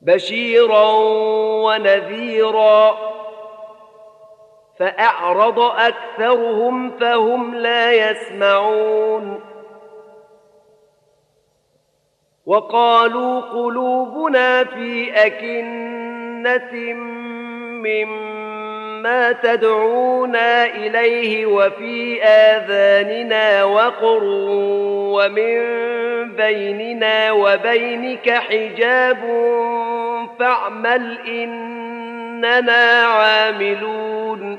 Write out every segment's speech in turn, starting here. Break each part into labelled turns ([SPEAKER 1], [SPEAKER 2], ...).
[SPEAKER 1] بشيرا ونذيرا فأعرض أكثرهم فهم لا يسمعون. وقالوا قلوبنا في أكنة مما تدعونا إليه وفي آذاننا وقر ومن بيننا وبينك حجاب فاعمل إننا عاملون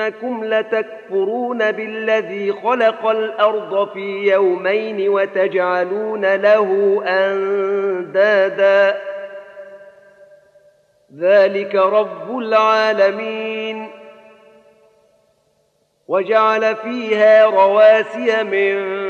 [SPEAKER 1] ائنكم لتكفرون بالذي خلق الأرض في يومين وتجعلون له أندادا. ذلك رب العالمين. وجعل فيها رواسي من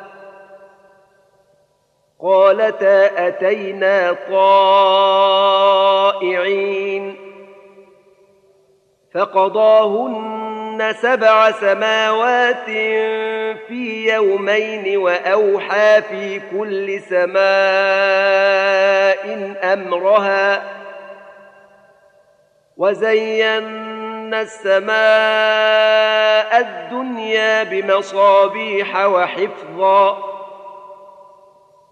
[SPEAKER 1] قالتا أتينا طائعين فقضاهن سبع سماوات في يومين وأوحى في كل سماء أمرها وزينا السماء الدنيا بمصابيح وحفظا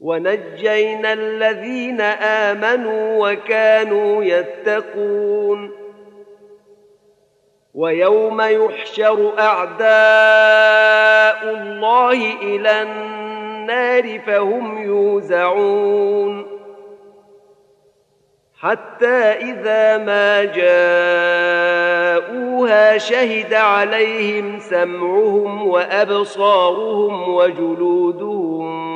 [SPEAKER 1] ونجينا الذين آمنوا وكانوا يتقون. ويوم يحشر أعداء الله إلى النار فهم يوزعون. حتى إذا ما جاءوها شهد عليهم سمعهم وأبصارهم وجلودهم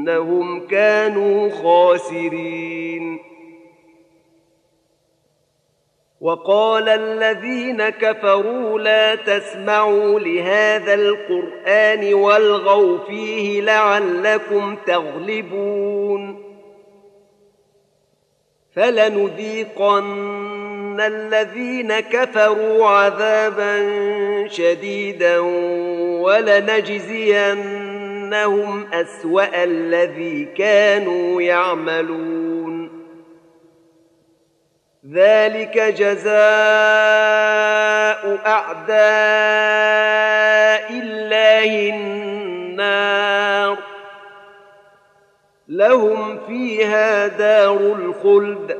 [SPEAKER 1] إنهم كانوا خاسرين. وقال الذين كفروا لا تسمعوا لهذا القرآن والغوا فيه لعلكم تغلبون. فلنذيقن الذين كفروا عذابا شديدا ولنجزين إنهم أسوأ الذي كانوا يعملون. ذلك جزاء أعداء الله النار. لهم فيها دار الخلد.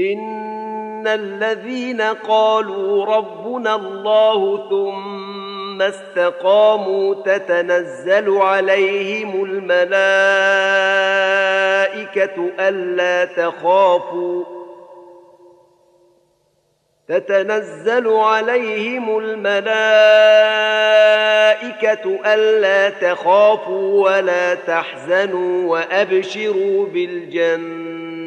[SPEAKER 1] ان الذين قالوا ربنا الله ثم استقاموا تتنزل عليهم الملائكه الا تخافوا تتنزل عليهم الملائكه الا تخافوا ولا تحزنوا وابشروا بالجنه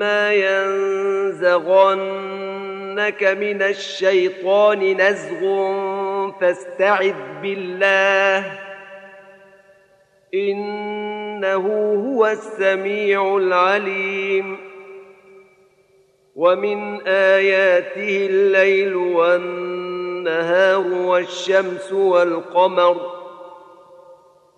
[SPEAKER 1] واما ينزغنك من الشيطان نزغ فاستعذ بالله انه هو السميع العليم ومن اياته الليل والنهار والشمس والقمر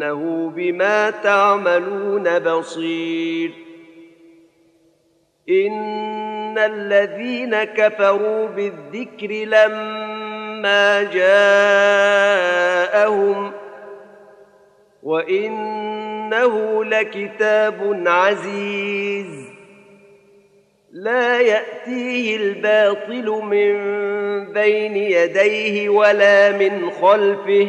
[SPEAKER 1] إنه بما تعملون بصير. إن الذين كفروا بالذكر لما جاءهم وإنه لكتاب عزيز. لا يأتيه الباطل من بين يديه ولا من خلفه.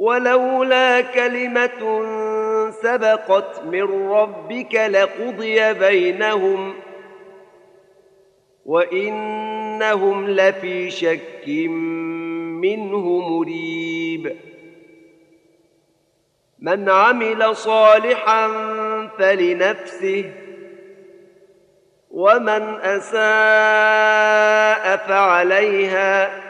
[SPEAKER 1] ولولا كلمة سبقت من ربك لقضي بينهم وإنهم لفي شك منه مريب. من عمل صالحا فلنفسه ومن أساء فعليها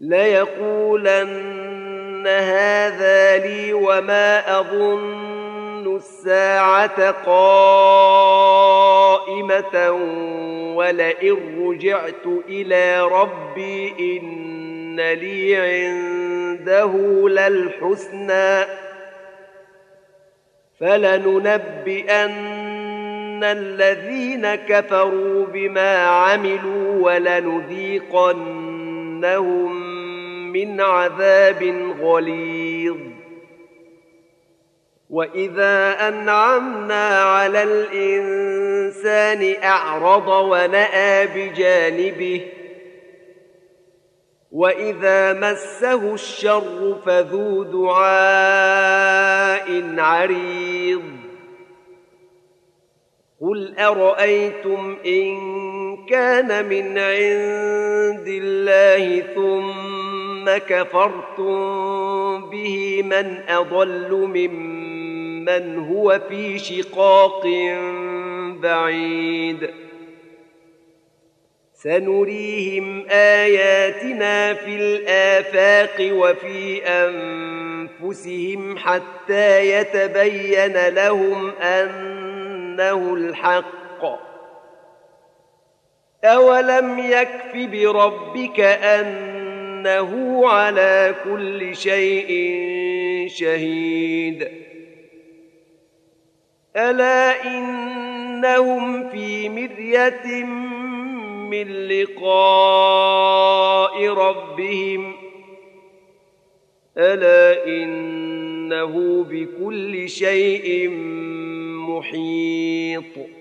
[SPEAKER 1] ليقولن هذا لي وما أظن الساعة قائمة ولئن رجعت إلى ربي إن لي عنده للحسنى فلننبئن الذين كفروا بما عملوا ولنذيقنهم من عذاب غليظ. وإذا أنعمنا على الإنسان أعرض ونأى بجانبه وإذا مسه الشر فذو دعاء عريض. قل أرأيتم إن كان من عند الله ثم كفرتم به من أضل ممن من هو في شقاق بعيد. سنريهم آياتنا في الآفاق وفي أنفسهم حتى يتبين لهم أنه الحق. أولم يكف بربك انه على كل شيء شهيد. الا انهم في مريه من لقاء ربهم. الا انه بكل شيء محيط.